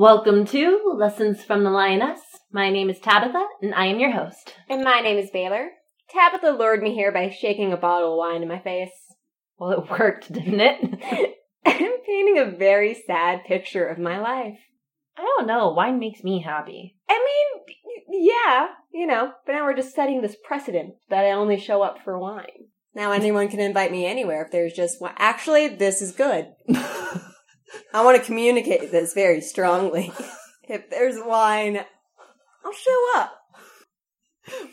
Welcome to Lessons from the Lioness. My name is Tabitha, and I am your host. And my name is Baylor. Tabitha lured me here by shaking a bottle of wine in my face. Well, it worked, didn't it? I'm painting a very sad picture of my life. I don't know. Wine makes me happy. I mean, yeah, you know, but now we're just setting this precedent that I only show up for wine. Now anyone can invite me anywhere if there's just one. Actually, this is good. I want to communicate this very strongly. if there's wine, I'll show up.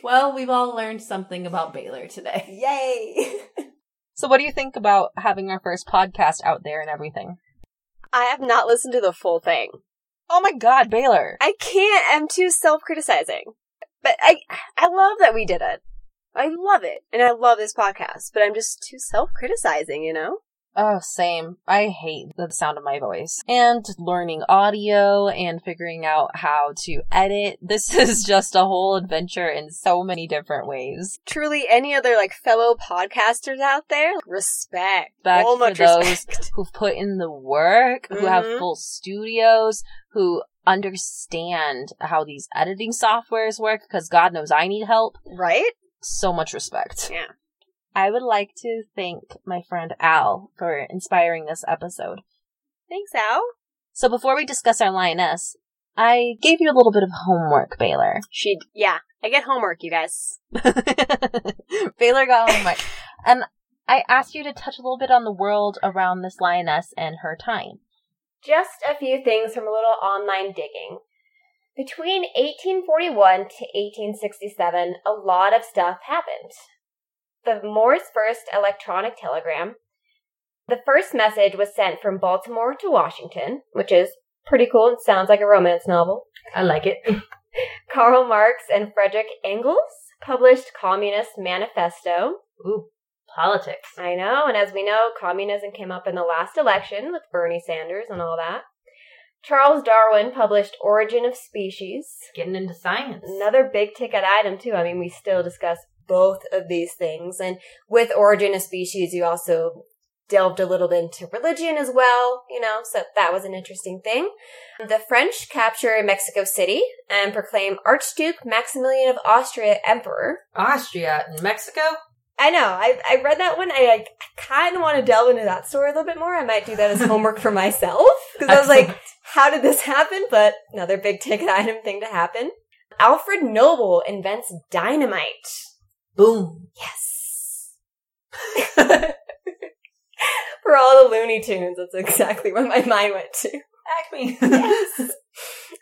Well, we've all learned something about Baylor today. Yay! So, what do you think about having our first podcast out there and everything? I have not listened to the full thing. Oh my god, Baylor! I can't. I'm too self-criticizing. But I, I love that we did it. I love it, and I love this podcast. But I'm just too self-criticizing, you know. Oh, same. I hate the sound of my voice. And learning audio and figuring out how to edit. This is just a whole adventure in so many different ways. Truly, any other like fellow podcasters out there, respect. Back So for much those respect. who've put in the work, who have Mhm. full studios, who understand how these editing softwares work, because God knows I need help. right? So much respect. Yeah. I would like to thank my friend Al for inspiring this episode. Thanks, Al. So before we discuss our lioness, I gave you a little bit of homework, Baylor. She, yeah, I get homework, you guys. Baylor got homework. and I asked you to touch a little bit on the world around this lioness and her time. Just a few things from a little online digging. Between 1841 to 1867, a lot of stuff happened. The Morse first electronic telegram. The first message was sent from Baltimore to Washington, which is pretty cool. It sounds like a romance novel. I like it. Karl Marx and Frederick Engels published Communist Manifesto. Ooh, politics. I know, and as we know, communism came up in the last election with Bernie Sanders and all that. Charles Darwin published Origin of Species. Getting into science. Another big ticket item, too. I mean, we still discuss both of these things. And with Origin of Species, you also delved a little bit into religion as well, you know, so that was an interesting thing. The French capture Mexico City and proclaim Archduke Maximilian of Austria emperor. Austria and Mexico? I know. I, I read that one. I, like, kind of want to delve into that story a little bit more. I might do that as homework for myself because I was like, how did this happen? But another big ticket item thing to happen. Alfred Nobel invents dynamite. Boom. Yes. for all the Looney Tunes, that's exactly where my mind went to. Acme. Yes.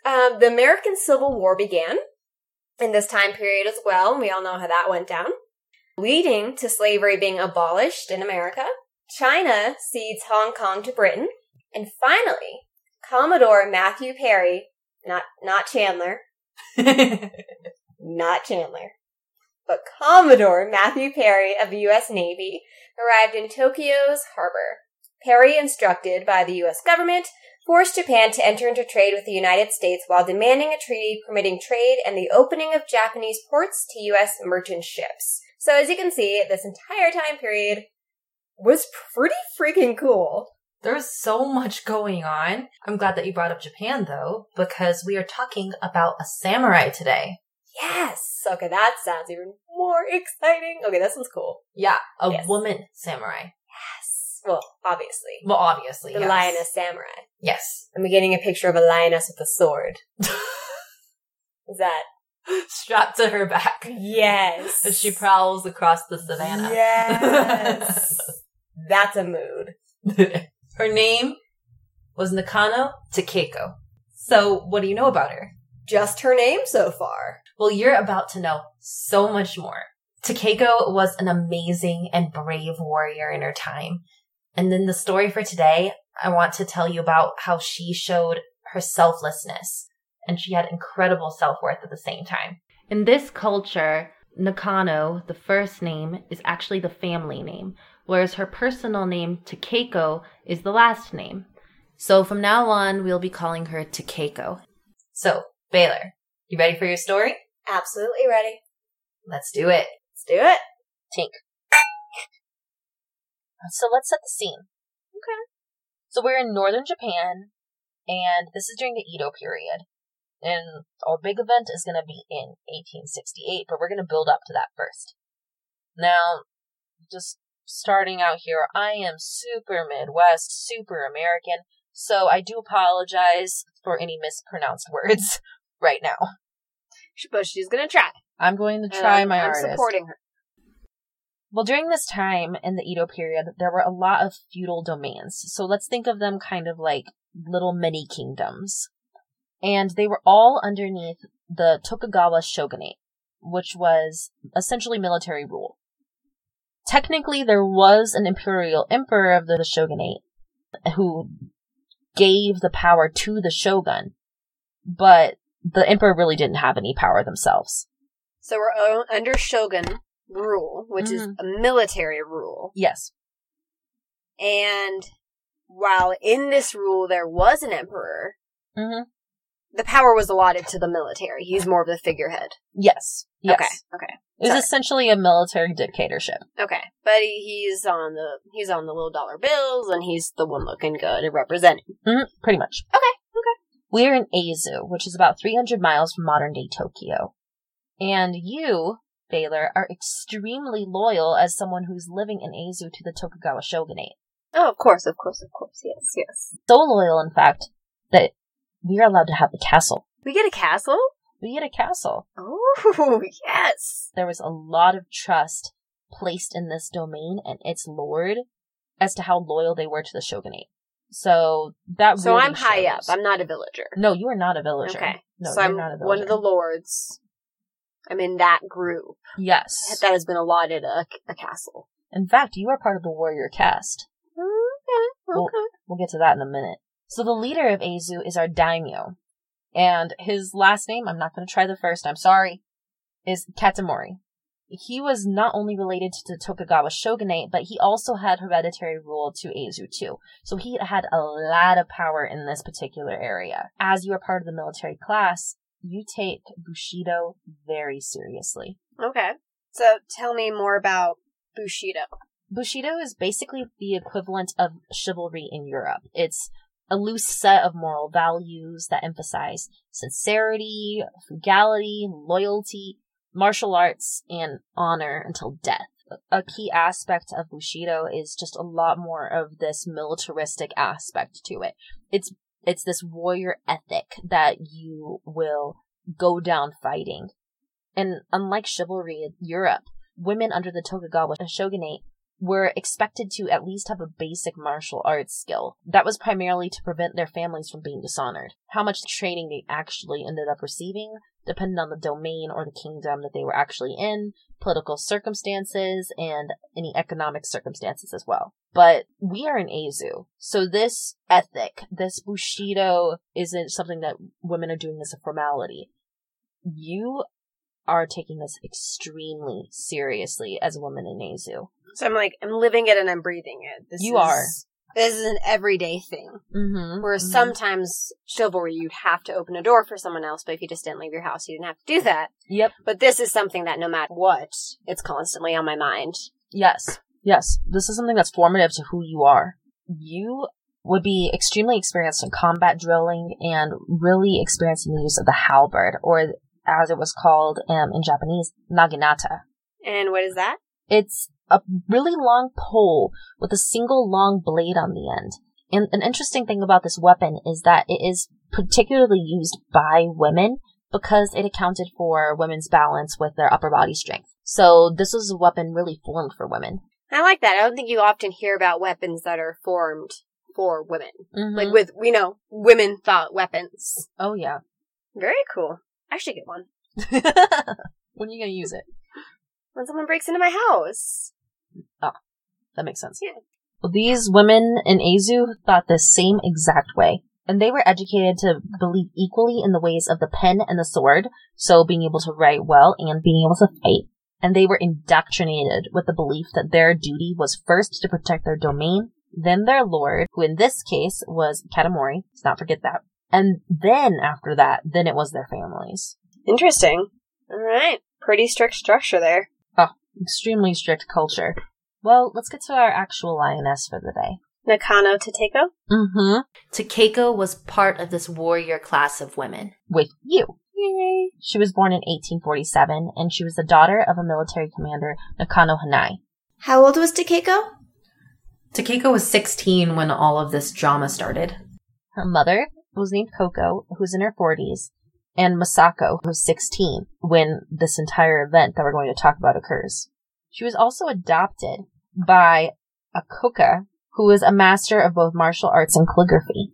um, the American Civil War began in this time period as well, and we all know how that went down, leading to slavery being abolished in America. China cedes Hong Kong to Britain, and finally, Commodore Matthew Perry, not not Chandler, not Chandler, but Commodore Matthew Perry of the U.S. Navy arrived in Tokyo's harbor. Perry, instructed by the U.S. government, forced Japan to enter into trade with the United States while demanding a treaty permitting trade and the opening of Japanese ports to U.S. merchant ships. So as you can see, this entire time period was pretty freaking cool. There's so much going on. I'm glad that you brought up Japan though, because we are talking about a samurai today. Yes! Okay, that sounds even more exciting. Okay, that sounds cool. Yeah, a Yes. woman samurai. Yes. Well, obviously. Well, obviously. The yes. lioness samurai. Yes. I'm getting a picture of a lioness with a sword. Is that? Strapped to her back Yes. as she prowls across the savannah. Yes. That's a mood. her name was Nakano Takeko. So, what do you know about her? Just her name so far. Well, you're about to know so much more. Takeko was an amazing and brave warrior in her time. And then the story for today, I want to tell you about how she showed her selflessness and she had incredible self-worth at the same time. In this culture, Nakano, the first name, is actually the family name, whereas her personal name, Takeko, is the last name. So from now on, we'll be calling her Takeko. So, Baylor, you ready for your story? Absolutely ready. Let's do it. Let's do it. Tink. Uh, so let's set the scene. Okay. So we're in northern Japan, And this is during the Edo period. And our big event is going to be in 1868, but we're going to build up to that first. Now, just starting out here, I am super Midwest, super American, so I do apologize for any mispronounced words right now. But she's gonna try. I'm going to try And my I'm hardest. supporting her. Well, during this time in the Edo period, there were a lot of feudal domains. So let's think of them kind of like little mini kingdoms. And they were all underneath the Tokugawa shogunate, which was essentially military rule. Technically, there was an imperial emperor of the shogunate who gave the power to the shogun, but the emperor really didn't have any power themselves. So we're o- under shogun rule, which is Mhm. a military rule. Yes. And while in this rule there was an emperor, hmm the power was allotted to the military. He's more of the figurehead. Yes. Yes. Okay. Okay. It was Sorry. essentially a military dictatorship. Okay. But he, he's on the he's on the little dollar bills and he's the one looking good and representing. hmm pretty much. Okay. We're in Aizu, which is about 300 miles from modern day Tokyo. And you, Baylor, are extremely loyal as someone who's living in Aizu to the Tokugawa shogunate. Oh, of course, of course, of course. Yes, yes. So loyal, in fact, that we are allowed to have the castle. We get a castle? We get a castle. Oh, yes. There was a lot of trust placed in this domain and its lord as to how loyal they were to the shogunate. So that So really I'm high up. I'm not a villager. No, you are not a villager. Okay. No, so I'm not a villager. one of the lords. I'm in that group Yes. that has been allotted a, a castle. In fact, you are part of the warrior caste. Okay, okay. We'll get to that in a minute. So the leader of Aizu is our daimyo. And his last name, I'm not going to try the first, I'm sorry, is Katamori. He was not only related to the Tokugawa shogunate, but he also had hereditary rule to Aizu too. So he had a lot of power in this particular area. As you are part of the military class, you take Bushido very seriously. Okay. So tell me more about Bushido. Bushido is basically the equivalent of chivalry in Europe. It's a loose set of moral values that emphasize sincerity, frugality, loyalty, martial arts, and honor until death. A key aspect of Bushido is just a lot more of this militaristic aspect to it. It's it's this warrior ethic that you will go down fighting. And unlike chivalry in Europe, women under the Tokugawa shogunate were expected to at least have a basic martial arts skill. That was primarily to prevent their families from being dishonored. How much training they actually ended up receiving depended on the domain or the kingdom that they were actually in, political circumstances, and any economic circumstances as well. But we are in Aizu, so this ethic, this Bushido, isn't something that women are doing as a formality. You are taking this extremely seriously as a woman in Aizu. So I'm like, I'm living it and I'm breathing it. This You is, are. This is an everyday thing. Mm-hmm. Whereas sometimes chivalry, you'd have to open a door for someone else, but if you just didn't leave your house, you didn't have to do that. Yep. But this is something that no matter what, it's constantly on my mind. Yes. Yes. This is something that's formative to who you are. You would be extremely experienced in combat drilling and really experienced in the use of the halberd, or as it was called um, in Japanese, naginata. And what is that? It's a really long pole with a single long blade on the end. And an interesting thing about this weapon is that it is particularly used by women because it accounted for women's balance with their upper body strength. So this was a weapon really formed for women. I like that. I don't think you often hear about weapons that are formed for women. Mm-hmm. Like with, you know, women thought weapons. oh yeah. Very cool. I should get one. when are you gonna use it? When someone breaks into my house. Oh, that makes sense. Yeah. Well, these women in Azu thought the same exact way. And they were educated to believe equally in the ways of the pen and the sword, so being able to write well and being able to fight. And they were indoctrinated with the belief that their duty was first to protect their domain, then their lord, who in this case was Katamori, let's not forget that. And then after that, then it was their families. Interesting. Alright. Pretty strict structure there. Extremely strict culture. Well, let's get to our actual lioness for the day. Nakano Takeko? Mm-hmm. Takeko was part of this warrior class of women. With you. Yay. She was born in 1847, and she was the daughter of a military commander, Nakano Hanai. How old was Takeko? Takeko was 16 when all of this drama started. Her mother was named Koko, who's in her 40s, and Masako, who's 16 when this entire event that we're going to talk about occurs. She was also adopted by Akoka, who was a master of both martial arts and calligraphy.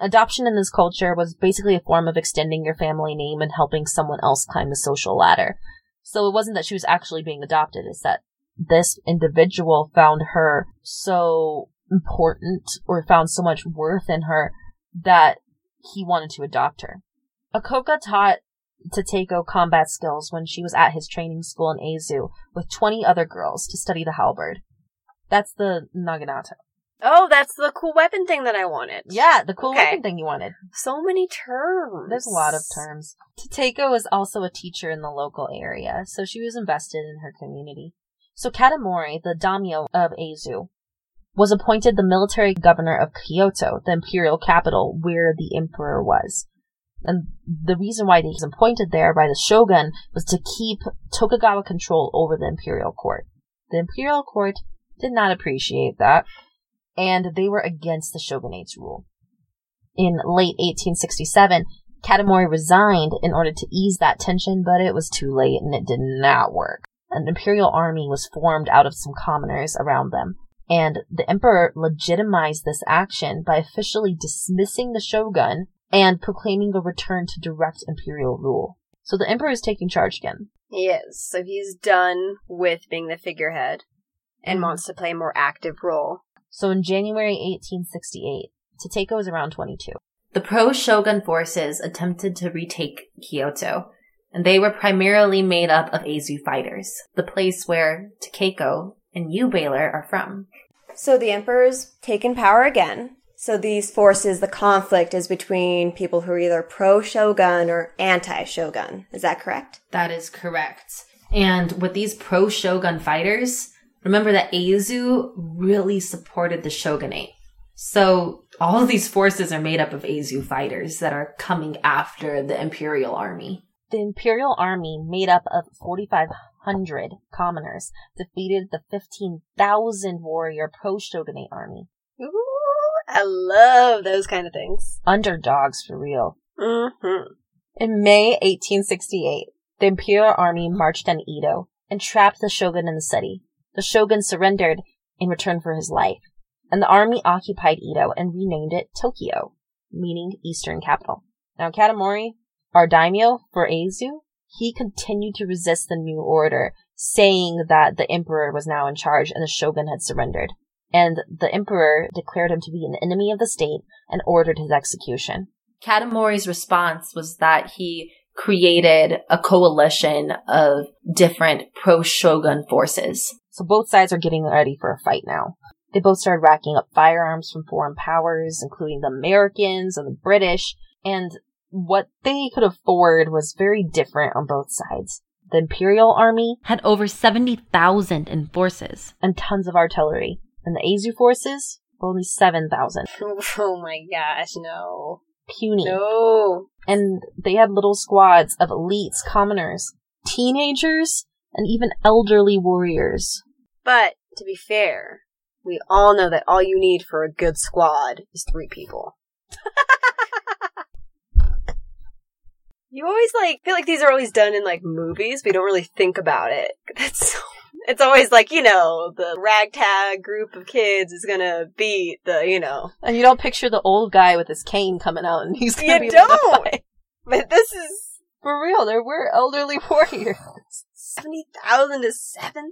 Adoption in this culture was basically a form of extending your family name and helping someone else climb the social ladder. So it wasn't that she was actually being adopted, it's that this individual found her so important or found so much worth in her that he wanted to adopt her. Akoka taught Takeko combat skills when she was at his training school in Aizu with 20 other girls to study the halberd. That's the Naginata. Oh, that's the cool weapon thing that I wanted. Yeah, the cool Okay. weapon thing you wanted. So many terms. There's a lot of terms. Takeko was also a teacher in the local area, so she was invested in her community. So Katamori, the daimyo of Aizu, was appointed the military governor of Kyoto, the imperial capital where the emperor was. And the reason why he was appointed there by the shogun was to keep Tokugawa control over the imperial court. The imperial court did not appreciate that, and they were against the shogunate's rule. In late 1867, Katamori resigned in order to ease that tension, but it was too late and it did not work. An imperial army was formed out of some commoners around them, and the emperor legitimized this action by officially dismissing the shogun and proclaiming a return to direct imperial rule. So the emperor is taking charge again. He is. So he's done with being the figurehead and mm-hmm. wants to play a more active role. So in January 1868, Takeko was around 22. The pro shogun forces attempted to retake Kyoto, and they were primarily made up of Aizu fighters, the place where Takeko and you, Baylor, are from. So the emperor's taken power again. So these forces, the conflict is between people who are either pro shogun or anti shogun. Is that correct? That is correct. And with these pro shogun fighters, remember that Aizu really supported the shogunate. So all of these forces are made up of Aizu fighters that are coming after the imperial army. The imperial army, made up of 4,500 commoners, defeated the 15,000 warrior pro-shogunate army. I love those kind of things. Underdogs for real. Mm-hmm. In May 1868, the imperial army marched on Edo and trapped the shogun in the city. The shogun surrendered in return for his life, and the army occupied Edo and renamed it Tokyo, meaning eastern capital. Now Katamori, our daimyo for Aizu, he continued to resist the new order, saying that the emperor was now in charge and the shogun had surrendered. And the emperor declared him to be an enemy of the state and ordered his execution. Katamori's response was that he created a coalition of different pro shogun forces. So both sides are getting ready for a fight now. They both started racking up firearms from foreign powers, including the Americans and the British, and what they could afford was very different on both sides. The Imperial Army Had over 70,000 in forces. and tons of artillery, and the Azu forces were only 7,000. Oh my gosh, no. Puny. No. And they had little squads of elites, commoners, teenagers, and even elderly warriors. But to be fair, we all know that all you need for a good squad is three people. you always like feel like these are always done in like movies, but you don't really think about it. That's so, it's always like, you know, the ragtag group of kids is gonna beat the, you know. And you don't picture the old guy with his cane coming out and he's gonna You be don't! fight. But this is For real, there were elderly warriors. 70,000 to 7,000?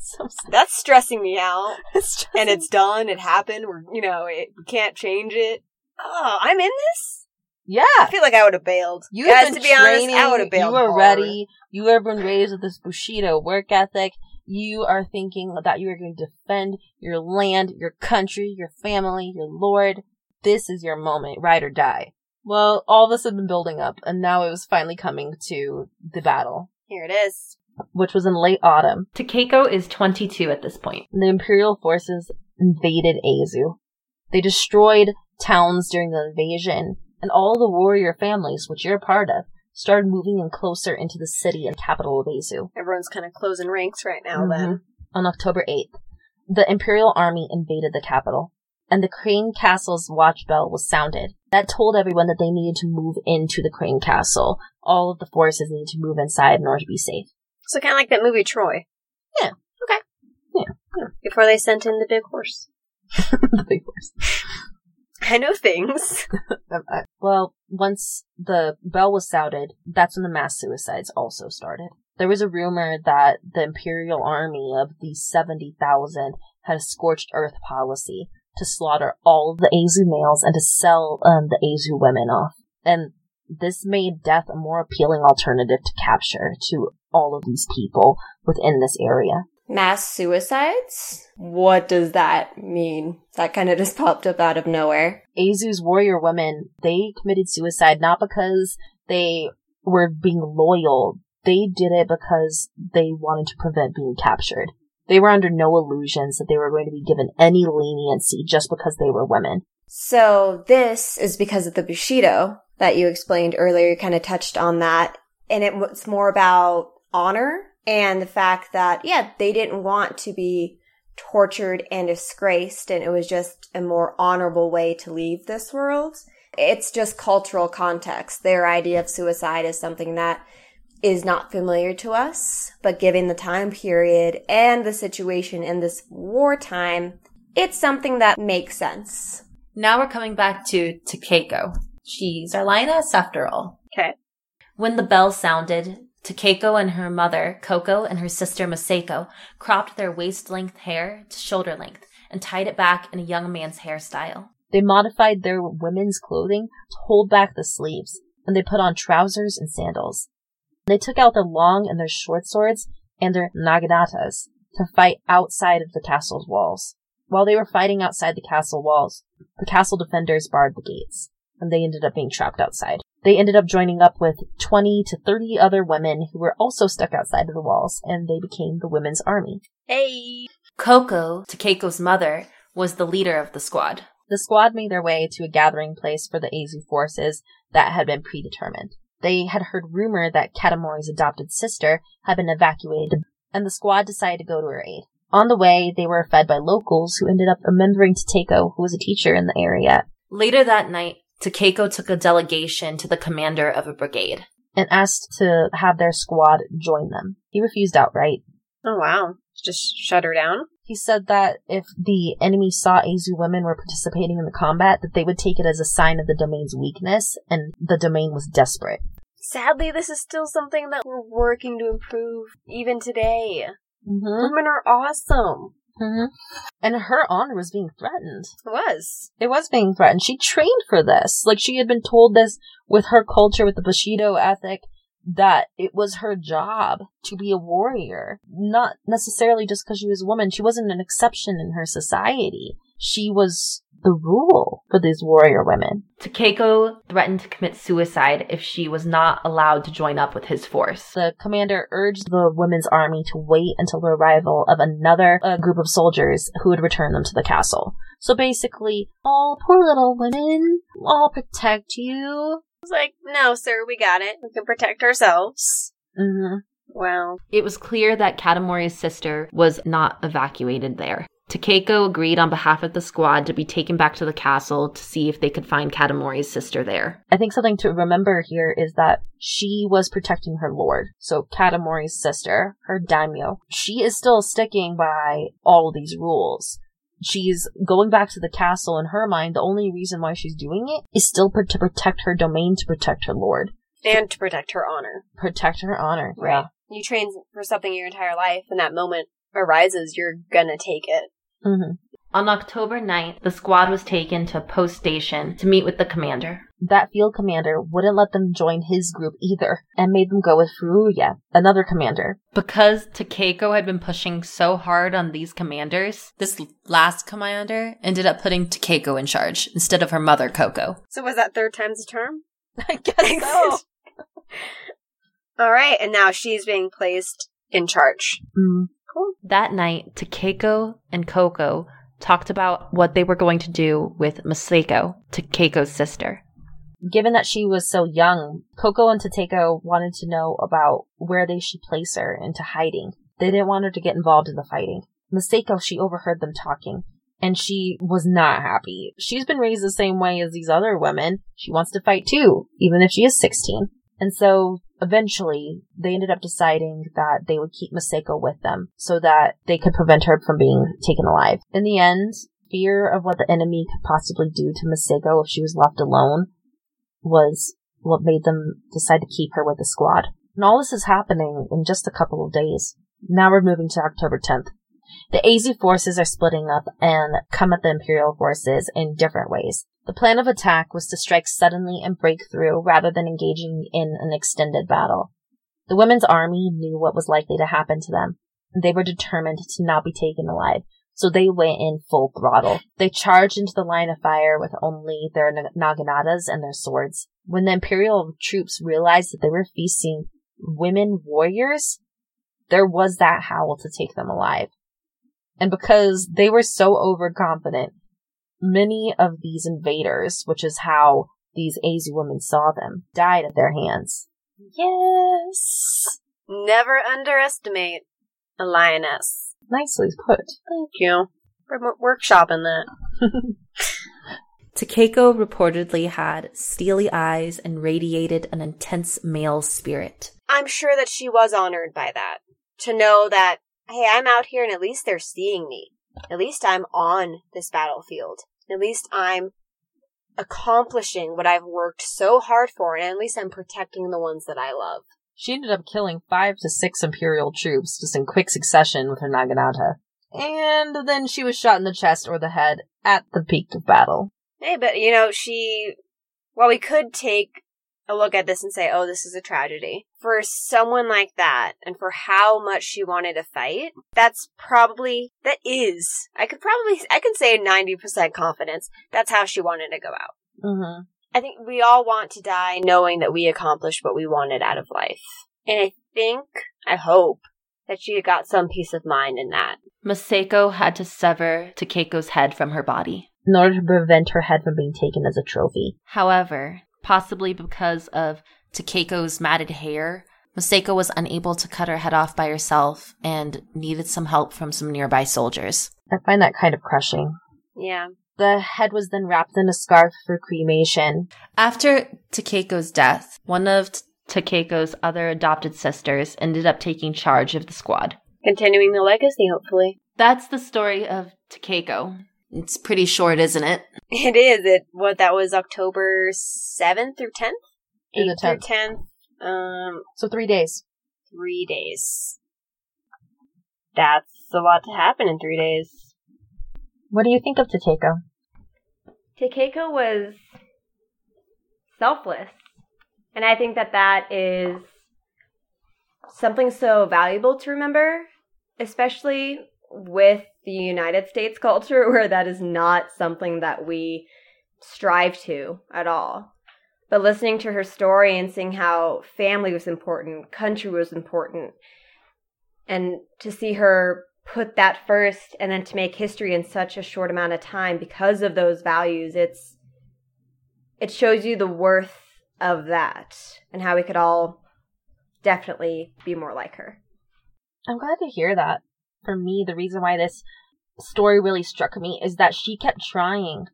So. That's stressing me out. It's and it's done. It happened. We're, you know, it, we can't change it. Oh, I'm in this. yeah. I feel like I would have bailed. You Guys, have to be honest. I would have bailed. You are hard. ready. You have been raised with this Bushido work ethic. You are thinking that you are going to defend your land, your country, your family, your lord. This is your moment, ride or die. Well, all this had been building up, and now it was finally coming to the battle, Here it is. which was in late autumn. Takeko is 22 at this point. The Imperial forces invaded Azu. They destroyed towns during the invasion, and all the warrior families, which you're a part of, started moving in closer into the city and capital of Azu. Everyone's kind of closing ranks right now. Mhm. Then On October 8th, the Imperial Army invaded the capital, and the Crane Castle's watch bell was sounded. That told everyone that they needed to move into the Crane Castle. All of the forces needed to move inside in order to be safe. so kind of like that movie Troy. Yeah. Okay. Yeah. Before they sent in the big horse. the big force. I know things. Well, once the bell was sounded, that's when the mass suicides also started. There was a rumor that the Imperial Army of the 70,000 had a scorched earth policy to slaughter all the Azu males and to sell um, the Azu women off. And this made death a more appealing alternative to capture to all of these people within this area. Mass suicides? What does that mean? That kind of just popped up out of nowhere. Azu's warrior women, they committed suicide not because they were being loyal. They did it because they wanted to prevent being captured. They were under no illusions that they were going to be given any leniency just because they were women. So this is because of the Bushido that you explained earlier. You kind of touched on that. And it was more about honor and the fact that, yeah, they didn't want to be tortured and disgraced. And it was just a more honorable way to leave this world. It's just cultural context. Their idea of suicide is something that is not familiar to us, but given the time period and the situation in this wartime, it's something that makes sense. Now we're coming back to Takeko. She's our lioness after all. Okay. When the bell sounded, Takeko and her mother, Koko, and her sister Masako cropped their waist length hair to shoulder length and tied it back in a young man's hairstyle. They modified their women's clothing to hold back the sleeves, and they put on trousers and sandals. They took out their long and their short swords and their naginatas to fight outside of the castle's walls. While they were fighting outside the castle walls, the castle defenders barred the gates, and they ended up being trapped outside. They ended up joining up with 20 to 30 other women who were also stuck outside of the walls, and they became the women's army. Hey. Koko, Takeko's mother, was the leader of the squad. The squad made their way to a gathering place for the Azu forces that had been predetermined. They had heard rumor that Katamori's adopted sister had been evacuated, and the squad decided to go to her aid. On the way, they were fed by locals who ended up remembering Takeko, who was a teacher in the area, Later that night, Takeko took a delegation to the commander of a brigade. and asked to have their squad join them. He refused outright. Oh wow. Just shut her down? He said that if the enemy saw Azu women were participating in the combat, that they would take it as a sign of the domain's weakness, and the domain was desperate. Sadly, this is still something that we're working to improve even today. Mm-hmm. Women are awesome. Mm-hmm. And her honor was being threatened. It was. It was being threatened. She trained for this. Like she had been told this with her culture, with the Bushido ethic, that it was her job to be a warrior. Not necessarily just because she was a woman. She wasn't an exception in her society. She was the rule for these warrior women. Takeko threatened to commit suicide if she was not allowed to join up with his force. The commander urged the women's army to wait until the arrival of another uh, group of soldiers who would return them to the castle. So basically, oh, poor little women, I'll protect you. I was like, no, sir, we got it. We can protect ourselves. Mm-hmm. Wow. It was clear that Katamori's sister was not evacuated there. Takeko agreed on behalf of the squad to be taken back to the castle to see if they could find Katamori's sister there. I think something to remember here is that she was protecting her lord. So Katamori's sister, her daimyo, she is still sticking by all these rules. She's going back to the castle in her mind. The only reason why she's doing it is still per- to protect her domain, to protect her lord, And to protect her honor. protect her honor. Right. You train for something your entire life, and that moment arises, you're gonna take it. Hmm On October 9th, the squad was taken to a post station to meet with the commander. That field commander wouldn't let them join his group either, and made them go with Furuya, another commander. Because Takeko had been pushing so hard on these commanders, this last commander ended up putting Takeko in charge instead of her mother, Koko. So was that third time's a charm? I guess so. All right, and now she's being placed in charge. Mm. That night, Takeko and Koko talked about what they were going to do with Masako, Takeko's sister. Given that she was so young, Koko and Takeko wanted to know about where they should place her into hiding. They didn't want her to get involved in the fighting. Masako, she overheard them talking, and she was not happy. She's been raised the same way as these other women. She wants to fight too, even if she is 16. And so eventually they ended up deciding that they would keep Masako with them so that they could prevent her from being taken alive. In the end, fear of what the enemy could possibly do to Masako if she was left alone was what made them decide to keep her with the squad. And all this is happening in just a couple of days. Now we're moving to October 10th. The AZ forces are splitting up and come at the Imperial forces in different ways. The plan of attack was to strike suddenly and break through rather than engaging in an extended battle. The women's army knew what was likely to happen to them. They were determined to not be taken alive, so they went in full throttle. They charged into the line of fire with only their naginatas and their swords. When the Imperial troops realized that they were facing women warriors, there was that howl to take them alive. And because they were so overconfident, many of these invaders, which is how these AZ women saw them, died at their hands. Yes! Never underestimate a lioness. Nicely put. Thank you. We're workshopping that. Takeko reportedly had steely eyes and radiated an intense male spirit. I'm sure that she was honored by that. To know that, hey, I'm out here and at least they're seeing me. At least I'm on this battlefield. At least I'm accomplishing what I've worked so hard for, and at least I'm protecting the ones that I love. She ended up killing five to six Imperial troops just in quick succession with her Naginata. And then she was shot in the chest or the head at the peak of battle. Hey, but you know, she. Well, we could take look at this and say, oh, this is a tragedy. For someone like that, and for how much she wanted to fight, that's probably, that is, I could probably, I can say 90% confidence, that's how she wanted to go out. Mm-hmm. I think we all want to die knowing that we accomplished what we wanted out of life. And I think, I hope, that she got some peace of mind in that. Masako had to sever Takeko's head from her body. In order to prevent her head from being taken as a trophy. However, possibly because of Takeko's matted hair, Masako was unable to cut her head off by herself and needed some help from some nearby soldiers. I find that kind of crushing. Yeah. The head was then wrapped in a scarf for cremation. After Takeko's death, one of Takeko's other adopted sisters ended up taking charge of the squad. Continuing the legacy, hopefully. That's the story of Takeko. It's pretty short, isn't it? It is. It what that was October seventh through tenth? Eighth through 10th. tenth. Um So three days. three days. That's a lot to happen in three days. What do you think of Takeko? Takeko was selfless. And I think that that is something so valuable to remember, especially with the United States culture where that is not something that we strive to at all. But listening to her story and seeing how family was important, country was important, and to see her put that first and then to make history in such a short amount of time because of those values, it's it shows you the worth of that and how we could all definitely be more like her. I'm glad to hear that. For me, the reason why this story really struck me is that she kept trying.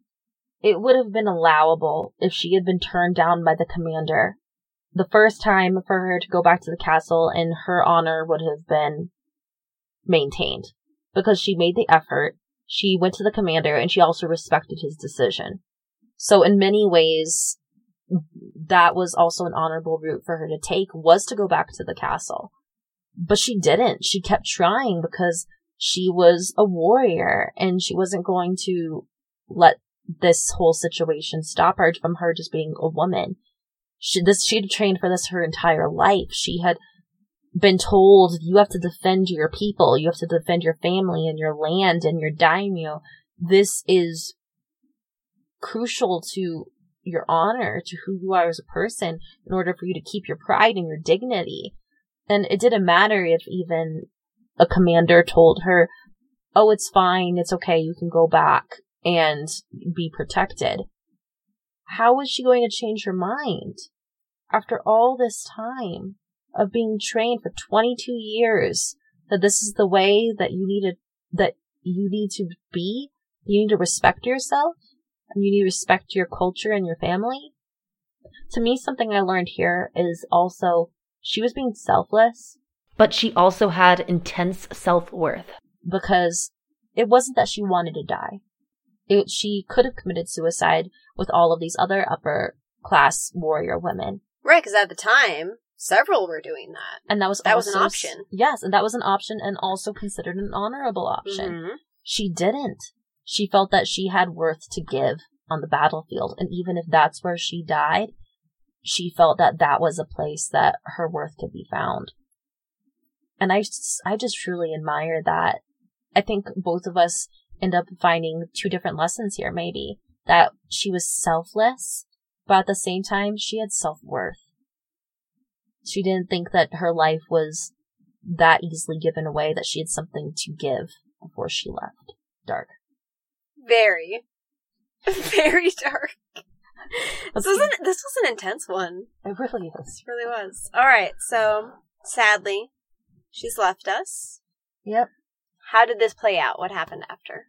It would have been allowable if she had been turned down by the commander. The first time for her to go back to the castle and her honor would have been maintained. Because she made the effort, she went to the commander, and she also respected his decision. So in many ways, that was also an honorable route for her to take, was to go back to the castle. But she didn't. She kept trying because she was a warrior and she wasn't going to let this whole situation stop her from her just being a woman. She this she had trained for this her entire life. She had been told you have to defend your people, you have to defend your family and your land and your daimyo. This is crucial to your honor, to who you are as a person, in order for you to keep your pride and your dignity. And it didn't matter if even a commander told her, oh, it's fine, it's okay, you can go back and be protected. How was she going to change her mind after all this time of being trained for 22 years that this is the way that you need to, that you need to be? You need to respect yourself and you need to respect your culture and your family. To me, something I learned here is also she was being selfless But she also had intense self worth. because it wasn't that she wanted to die. It, she could have committed suicide with all of these other upper class warrior women. Right, because at the time, several were doing that. And that was That was an option. Yes, and that was an option and also considered an honorable option. Mhm. She didn't. She felt that she had worth to give on the battlefield, and even if that's where she died, she felt that that was a place that her worth could be found. And I, I just truly admire that. I think both of us end up finding two different lessons here, maybe. That she was selfless, but at the same time, she had self worth. She didn't think that her life was that easily given away that she had something to give before she left. Dark. Very, very dark. This was, an, this was an intense one. It really is. This really was. All right, so sadly, she's left us. Yep. How did this play out? What happened after?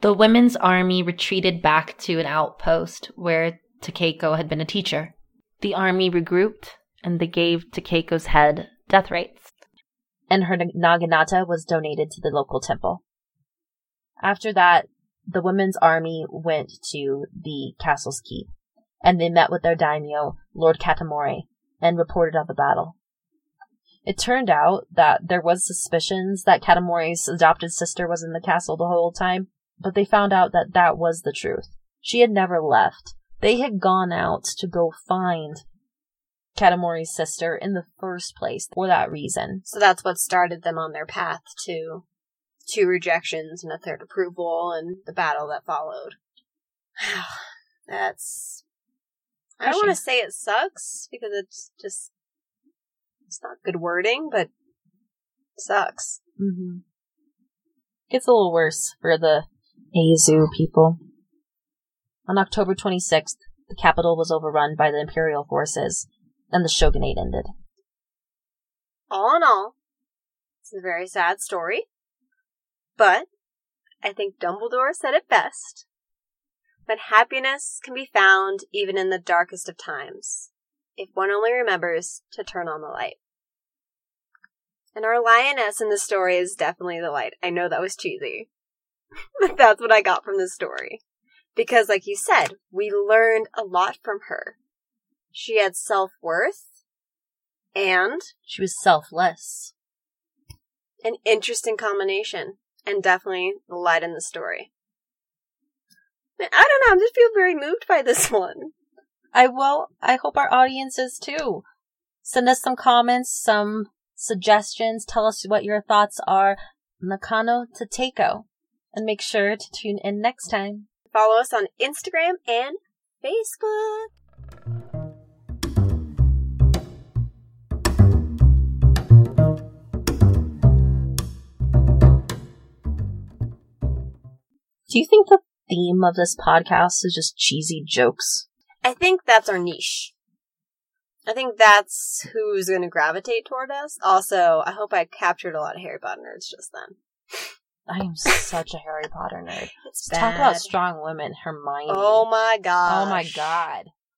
The women's army retreated back to an outpost where Takeko had been a teacher. The army regrouped and they gave Takeko's head death rates. And her naginata was donated to the local temple. After that, the women's army went to the castle's keep, and they met with their daimyo, Lord Katamori, and reported on the battle. It turned out that there was suspicions that Katamori's adopted sister was in the castle the whole time, but they found out that that was the truth. She had never left. They had gone out to go find Katamori's sister in the first place for that reason. So that's what started them on their path to two rejections and a third approval and the battle that followed. That's. I don't want to say it sucks because it's just. It's not good wording, but it sucks. Mm-hmm. Gets a little worse for the Aizu people. On October 26th, the capital was overrun by the imperial forces, and the shogunate ended. All in all, it's a very sad story. But I think Dumbledore said it best. That happiness can be found even in the darkest of times, if one only remembers to turn on the light. And our lioness in the story is definitely the light. I know that was cheesy. but that's what I got from the story. Because, like you said, we learned a lot from her. She had self worth and She was selfless. an interesting combination and definitely the light in the story. I don't know, I just feel very moved by this one. I will, I hope our audience is too. Send us some comments, some suggestions, tell us what your thoughts are. Nakano to Teiko. And make sure to tune in next time. Follow us on Instagram and Facebook. Do you think the theme of this podcast is just cheesy jokes? I think that's our niche. I think that's who's going to gravitate toward us. Also, I hope I captured a lot of Harry Potter nerds just then. I am such a Harry Potter nerd. It's Talk about strong women, Hermione. Oh my god. Oh my god.